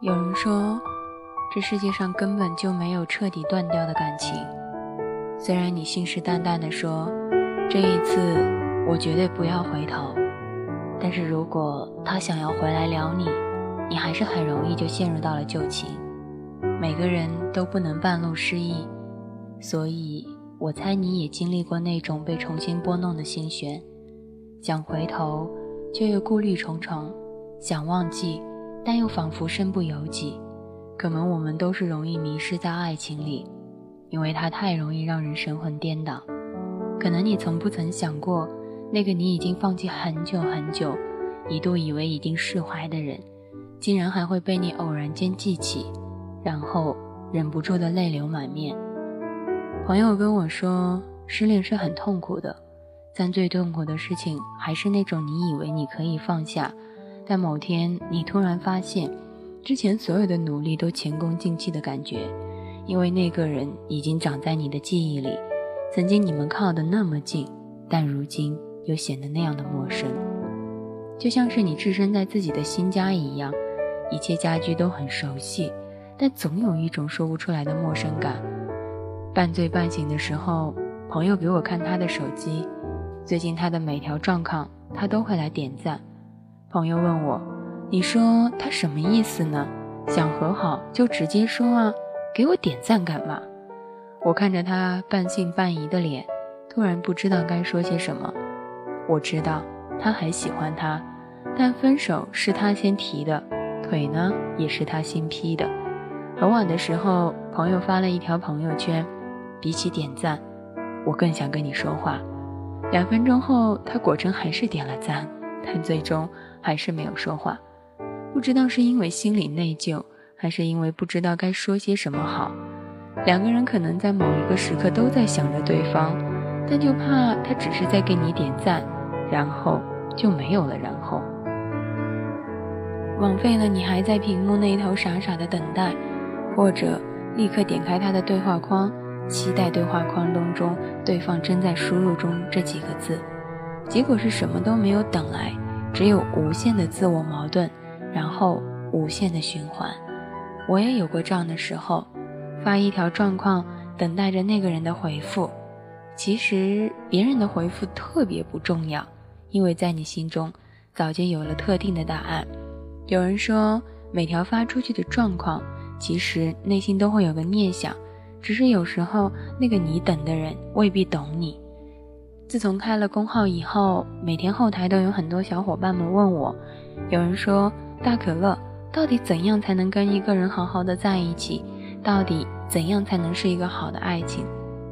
有人说，这世界上根本就没有彻底断掉的感情。虽然你信誓旦旦地说，这一次我绝对不要回头，但是如果他想要回来撩你，你还是很容易就陷入到了旧情。每个人都不能半路失忆，所以我猜你也经历过那种被重新拨弄的心弦，想回头却又顾虑重重，想忘记。但又仿佛身不由己，可能我们都是容易迷失在爱情里，因为它太容易让人神魂颠倒。可能你从不曾想过，那个你已经放弃很久很久，一度以为已经释怀的人，竟然还会被你偶然间记起，然后忍不住的泪流满面。朋友跟我说，失恋是很痛苦的，但最痛苦的事情还是那种你以为你可以放下。但某天，你突然发现，之前所有的努力都前功尽弃的感觉，因为那个人已经长在你的记忆里。曾经你们靠得那么近，但如今又显得那样的陌生，就像是你置身在自己的新家一样，一切家居都很熟悉，但总有一种说不出来的陌生感。半醉半醒的时候，朋友给我看他的手机，最近他的每条状况，他都会来点赞。朋友问我：“你说他什么意思呢？想和好就直接说啊，给我点赞干嘛？”我看着他半信半疑的脸，突然不知道该说些什么。我知道他还喜欢他，但分手是他先提的，腿呢也是他新劈的。很晚的时候，朋友发了一条朋友圈：“比起点赞，我更想跟你说话。”两分钟后，他果真还是点了赞。但最终还是没有说话，不知道是因为心里内疚，还是因为不知道该说些什么好。两个人可能在某一个时刻都在想着对方，但就怕他只是在给你点赞，然后就没有了然后。枉费了你还在屏幕那头傻傻的等待，或者立刻点开他的对话框，期待对话框当中对方正在输入中这几个字。结果是什么都没有等来，只有无限的自我矛盾，然后无限的循环。我也有过这样的时候，发一条状况，等待着那个人的回复。其实别人的回复特别不重要，因为在你心中早就有了特定的答案。有人说，每条发出去的状况，其实内心都会有个念想，只是有时候那个你等的人未必懂你。自从开了公号以后，每天后台都有很多小伙伴们问我，有人说大可乐到底怎样才能跟一个人好好的在一起？到底怎样才能是一个好的爱情？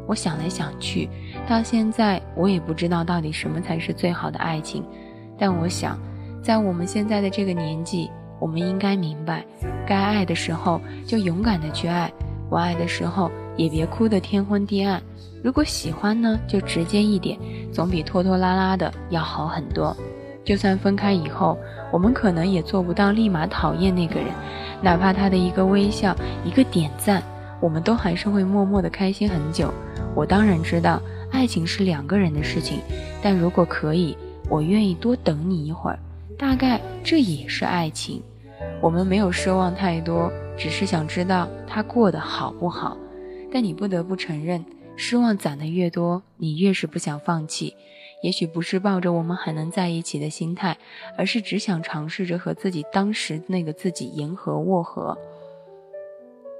我想来想去，到现在我也不知道到底什么才是最好的爱情。但我想，在我们现在的这个年纪，我们应该明白，该爱的时候就勇敢的去爱，不爱的时候也别哭得天昏地暗。如果喜欢呢，就直接一点，总比拖拖拉拉的要好很多。就算分开以后，我们可能也做不到立马讨厌那个人，哪怕他的一个微笑、一个点赞，我们都还是会默默的开心很久。我当然知道，爱情是两个人的事情，但如果可以，我愿意多等你一会儿，大概这也是爱情。我们没有奢望太多，只是想知道他过得好不好。但你不得不承认。失望攒的越多，你越是不想放弃。也许不是抱着我们还能在一起的心态，而是只想尝试着和自己当时那个自己言和握合。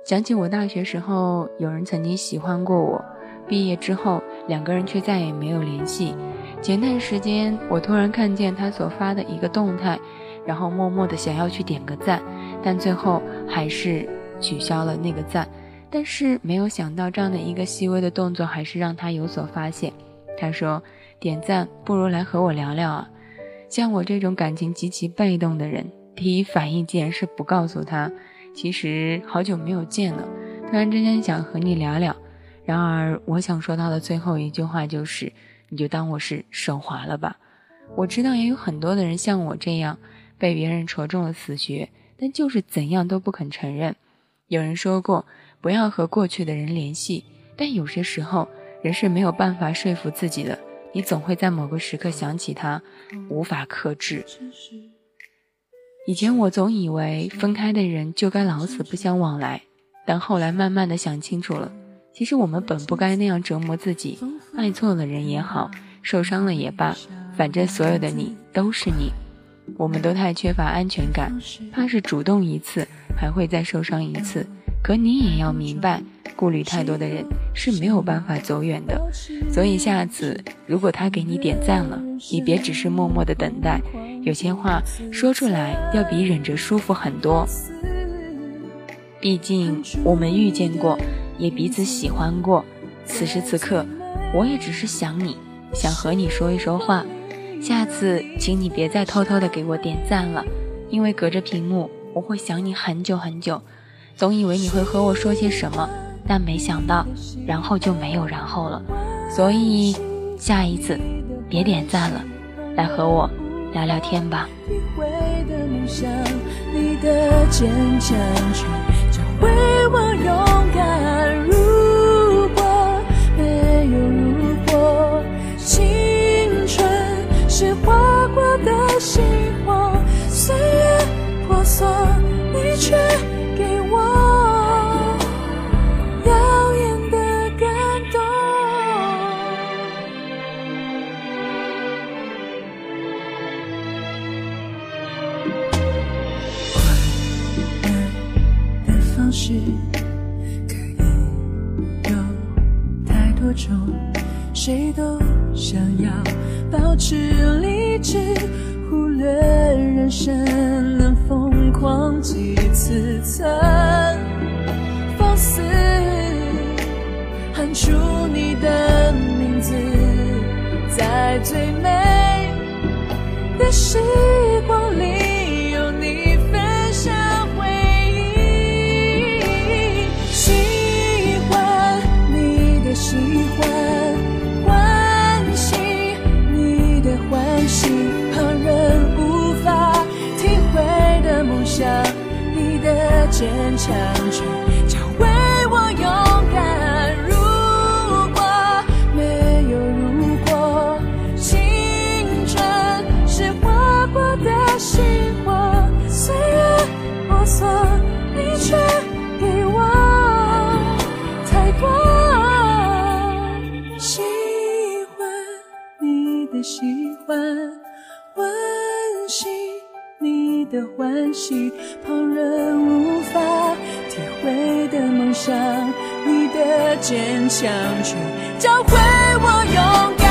想起我大学时候，有人曾经喜欢过我，毕业之后两个人却再也没有联系。前段时间，我突然看见他所发的一个动态，然后默默的想要去点个赞，但最后还是取消了那个赞。但是没有想到，这样的一个细微的动作，还是让他有所发现。他说：“点赞不如来和我聊聊啊！”像我这种感情极其被动的人，第一反应竟然是不告诉他。其实好久没有见了，突然之间想和你聊聊。然而，我想说到的最后一句话就是：你就当我是手滑了吧。我知道也有很多的人像我这样，被别人戳中了死穴，但就是怎样都不肯承认。有人说过。不要和过去的人联系，但有些时候人是没有办法说服自己的，你总会在某个时刻想起他，无法克制。以前我总以为分开的人就该老死不相往来，但后来慢慢的想清楚了，其实我们本不该那样折磨自己。爱错了人也好，受伤了也罢，反正所有的你都是你。我们都太缺乏安全感，怕是主动一次还会再受伤一次。可你也要明白，顾虑太多的人是没有办法走远的。所以下次如果他给你点赞了，你别只是默默的等待，有些话说出来要比忍着舒服很多。毕竟我们遇见过，也彼此喜欢过。此时此刻，我也只是想你，想和你说一说话。下次请你别再偷偷的给我点赞了，因为隔着屏幕我会想你很久很久。总以为你会和我说些什么，但没想到，然后就没有然后了。所以，下一次别点赞了，来和我聊聊天吧。是多种，谁都想要保持理智，忽略人生能疯狂几次，曾放肆喊出你的名字，在最美的时光里。坚强，却教会我勇敢。如果没有如果，青春是划过的星火，岁月婆娑，你却给我太多。喜欢你的喜欢，温馨的欢喜，旁人无法体会。的梦想，你的坚强却教会我勇敢。